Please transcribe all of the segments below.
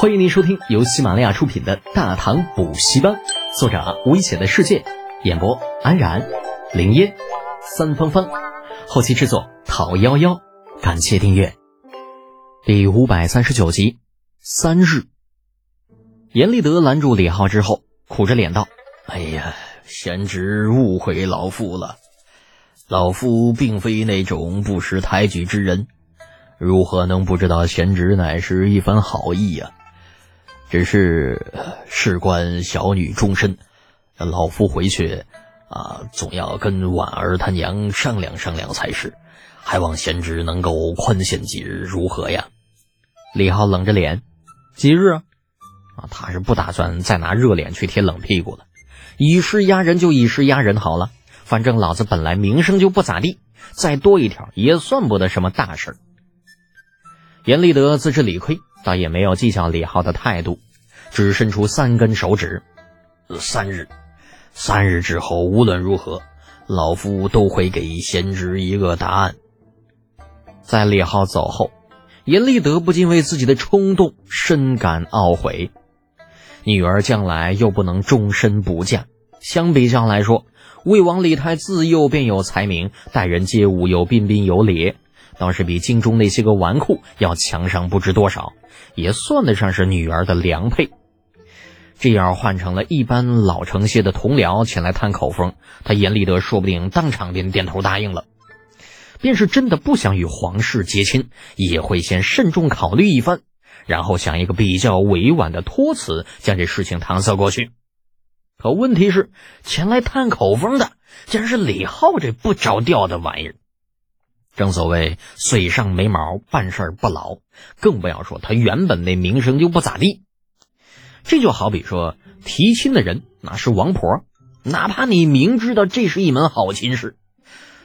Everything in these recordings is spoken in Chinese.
欢迎您收听由喜马拉雅出品的《大唐补习班》，作者危险的世界，演播安然、林烟、三芳芳，后期制作陶幺幺。感谢订阅。第五百三十九集，三日。严立德拦住李浩之后，苦着脸道：“哎呀，贤侄误会老夫了。老夫并非那种不识抬举之人，如何能不知道贤侄乃是一番好意呀？”只是事关小女终身，老夫回去啊，总要跟婉儿她娘商量商量才是。还望贤侄能够宽限几日，如何呀？李浩冷着脸，几日啊？啊，他是不打算再拿热脸去贴冷屁股了。以势压人就以势压人好了，反正老子本来名声就不咋地，再多一条也算不得什么大事儿。严立德自知理亏。倒也没有计较李浩的态度，只伸出三根手指。三日，三日之后，无论如何，老夫都会给贤侄一个答案。在李浩走后，严立德不禁为自己的冲动深感懊悔。女儿将来又不能终身不嫁，相比较来说，魏王李泰自幼便有才名，待人接物又彬彬有礼。倒是比京中那些个纨绔要强上不知多少，也算得上是女儿的良配。这要换成了一般老成些的同僚前来探口风，他严立德说不定当场便点头答应了。便是真的不想与皇室结亲，也会先慎重考虑一番，然后想一个比较委婉的托辞，将这事情搪塞过去。可问题是，前来探口风的竟然是李浩这不着调的玩意儿。正所谓嘴上没毛，办事不牢，更不要说他原本那名声就不咋地。这就好比说提亲的人那是王婆，哪怕你明知道这是一门好亲事，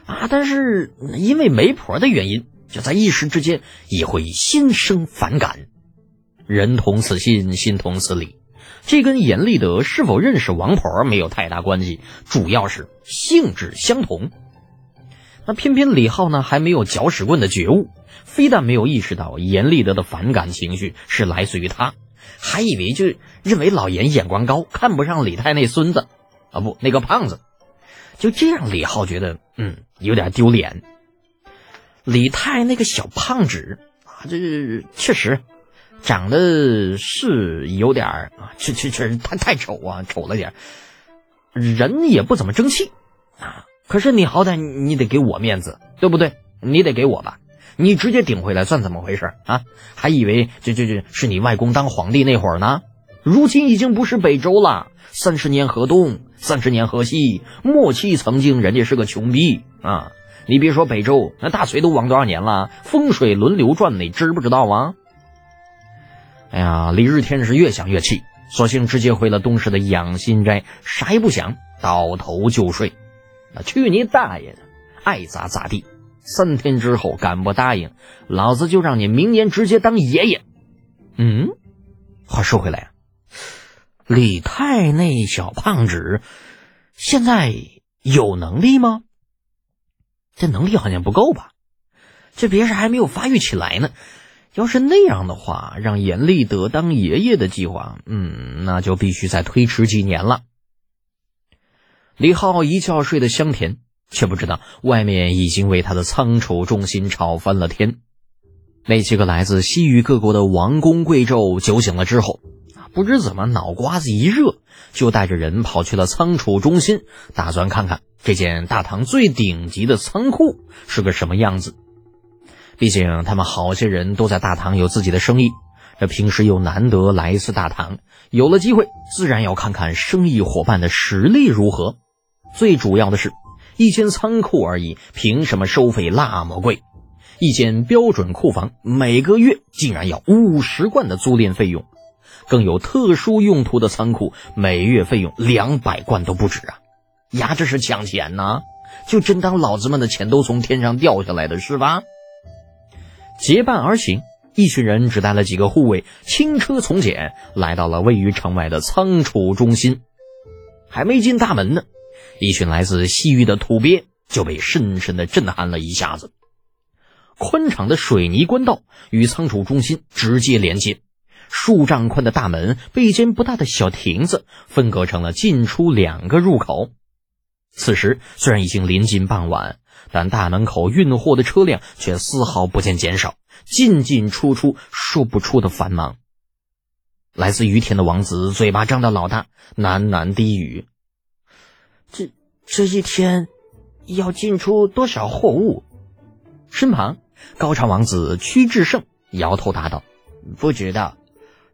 啊，但是因为媒婆的原因，就在一时之间也会心生反感。人同此心，心同此理，这跟严立德是否认识王婆没有太大关系，主要是性质相同。那偏偏李浩呢，还没有搅屎棍的觉悟，非但没有意识到严立德的反感情绪是来自于他，还以为就认为老严眼光高，看不上李太那孙子，啊不，那个胖子，就这样，李浩觉得嗯有点丢脸。李太那个小胖子啊，这确实长得是有点啊，确确确实太太丑啊，丑了点人也不怎么争气啊。可是你好歹你得给我面子，对不对？你得给我吧，你直接顶回来算怎么回事啊？还以为这这这是你外公当皇帝那会儿呢，如今已经不是北周了。三十年河东，三十年河西，末期曾经人家是个穷逼啊！你别说北周，那大隋都亡多少年了？风水轮流转，你知不知道啊？哎呀，李日天是越想越气，索性直接回了东市的养心斋，啥也不想，倒头就睡。那去你大爷的！爱咋咋地。三天之后敢不答应，老子就让你明年直接当爷爷。嗯，话说回来啊，李太那小胖子现在有能力吗？这能力好像不够吧？这别是还没有发育起来呢。要是那样的话，让严立德当爷爷的计划，嗯，那就必须再推迟几年了。李浩一觉睡得香甜，却不知道外面已经为他的仓储中心吵翻了天。那几个来自西域各国的王公贵胄酒醒了之后，不知怎么脑瓜子一热，就带着人跑去了仓储中心，打算看看这间大唐最顶级的仓库是个什么样子。毕竟他们好些人都在大唐有自己的生意，这平时又难得来一次大唐，有了机会，自然要看看生意伙伴的实力如何。最主要的是，一间仓库而已，凭什么收费那么贵？一间标准库房每个月竟然要五十贯的租赁费用，更有特殊用途的仓库，每月费用两百贯都不止啊！呀，这是抢钱呐！就真当老子们的钱都从天上掉下来的是吧？结伴而行，一群人只带了几个护卫，轻车从简，来到了位于城外的仓储中心。还没进大门呢。一群来自西域的土鳖就被深深的震撼了一下子。宽敞的水泥官道与仓储中心直接连接，数丈宽的大门被一间不大的小亭子分隔成了进出两个入口。此时虽然已经临近傍晚，但大门口运货的车辆却丝毫不见减少，进进出出，说不出的繁忙。来自于田的王子嘴巴张得老大，喃喃低语：“这这一天要进出多少货物？”身旁，高昌王子屈志胜摇头答道：“不知道，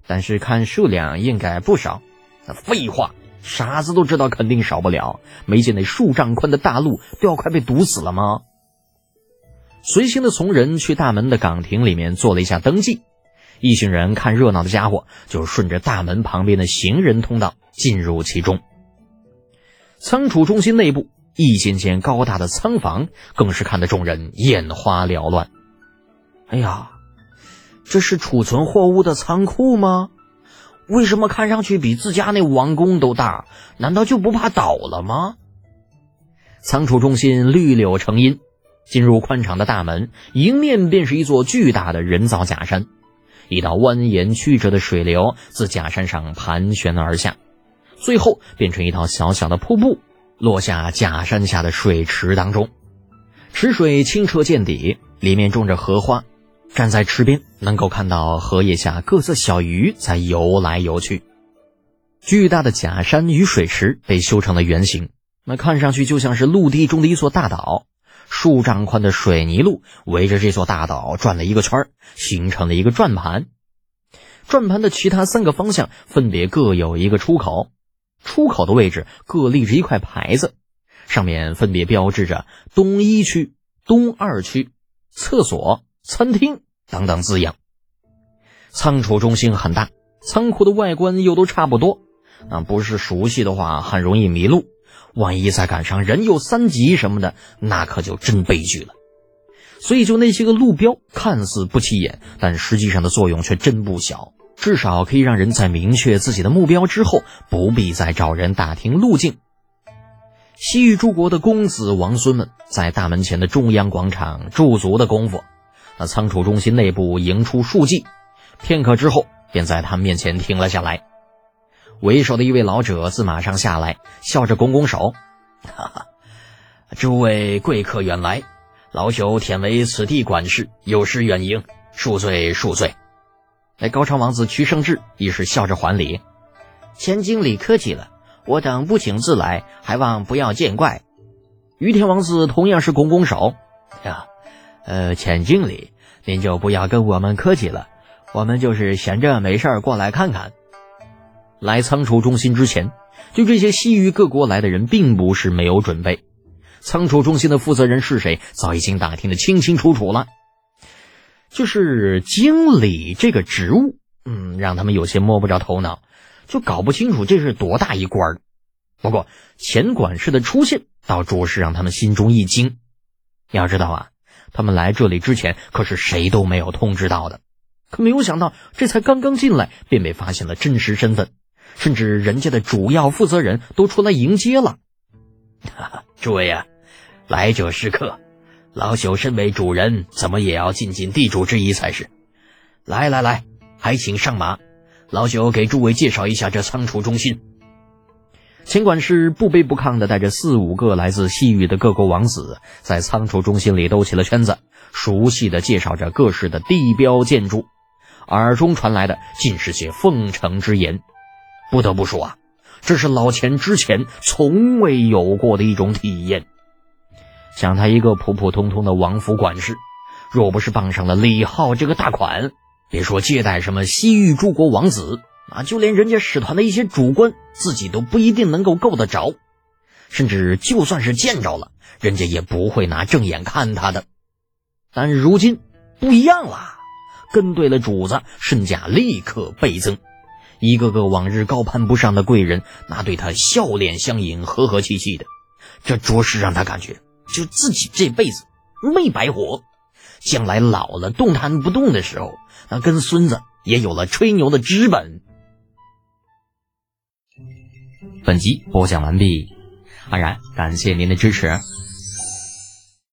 但是看数量应该不少。”废话，傻子都知道肯定少不了。没见那数丈宽的大路都要快被堵死了吗？随行的从人去大门的岗亭里面做了一下登记。一行人看热闹的家伙就顺着大门旁边的行人通道进入其中。仓储中心内部一间间高大的仓房更是看得众人眼花缭乱。哎呀，这是储存货物的仓库吗？为什么看上去比自家那王宫都大？难道就不怕倒了吗？仓储中心绿柳成荫，进入宽敞的大门，迎面便是一座巨大的人造假山。一道蜿蜒曲折的水流自假山上盘旋而下，最后变成一道小小的瀑布，落下假山下的水池当中。池水清澈见底，里面种着荷花。站在池边，能够看到荷叶下各色小鱼在游来游去。巨大的假山与水池被修成了圆形，那看上去就像是陆地中的一座大岛。数丈宽的水泥路围着这座大岛转了一个圈形成了一个转盘。转盘的其他三个方向分别各有一个出口，出口的位置各立着一块牌子，上面分别标志着“东一区”“东二区”“厕所”“餐厅”等等字样。仓储中心很大，仓库的外观又都差不多，啊，不是熟悉的话，很容易迷路。万一再赶上人有三急什么的，那可就真悲剧了。所以，就那些个路标，看似不起眼，但实际上的作用却真不小。至少可以让人在明确自己的目标之后，不必再找人打听路径。西域诸国的公子王孙们在大门前的中央广场驻足的功夫，那仓储中心内部迎出数骑，片刻之后，便在他们面前停了下来。为首的一位老者自马上下来，笑着拱拱手：“哈哈，诸位贵客远来，老朽忝为此地管事，有失远迎，恕罪恕罪。”那高昌王子屈胜志亦是笑着还礼：“钱经理客气了，我等不请自来，还望不要见怪。”于天王子同样是拱拱手：“呀，呃，钱经理，您就不要跟我们客气了，我们就是闲着没事儿过来看看。”来仓储中心之前，就这些西域各国来的人，并不是没有准备。仓储中心的负责人是谁，早已经打听的清清楚楚了。就是经理这个职务，嗯，让他们有些摸不着头脑，就搞不清楚这是多大一官儿。不过钱管事的出现，倒着实让他们心中一惊。要知道啊，他们来这里之前，可是谁都没有通知到的。可没有想到，这才刚刚进来，便被发现了真实身份。甚至人家的主要负责人都出来迎接了。哈哈诸位啊，来者是客，老朽身为主人，怎么也要尽尽地主之谊才是。来来来，还请上马，老朽给诸位介绍一下这仓储中心。尽管是不卑不亢的，带着四五个来自西域的各国王子，在仓储中心里兜起了圈子，熟悉的介绍着各式的地标建筑，耳中传来的尽是些奉承之言。不得不说啊，这是老钱之前从未有过的一种体验。想他一个普普通通的王府管事，若不是傍上了李浩这个大款，别说接待什么西域诸国王子，啊，就连人家使团的一些主官，自己都不一定能够够得着。甚至就算是见着了，人家也不会拿正眼看他的。但如今不一样了，跟对了主子，身价立刻倍增。一个个往日高攀不上的贵人，那对他笑脸相迎，和和气气的，这着实让他感觉，就自己这辈子没白活。将来老了动弹不动的时候，那跟孙子也有了吹牛的资本。本集播讲完毕，安然感谢您的支持。